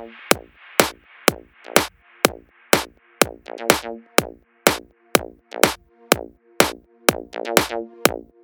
Find out.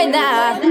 right now.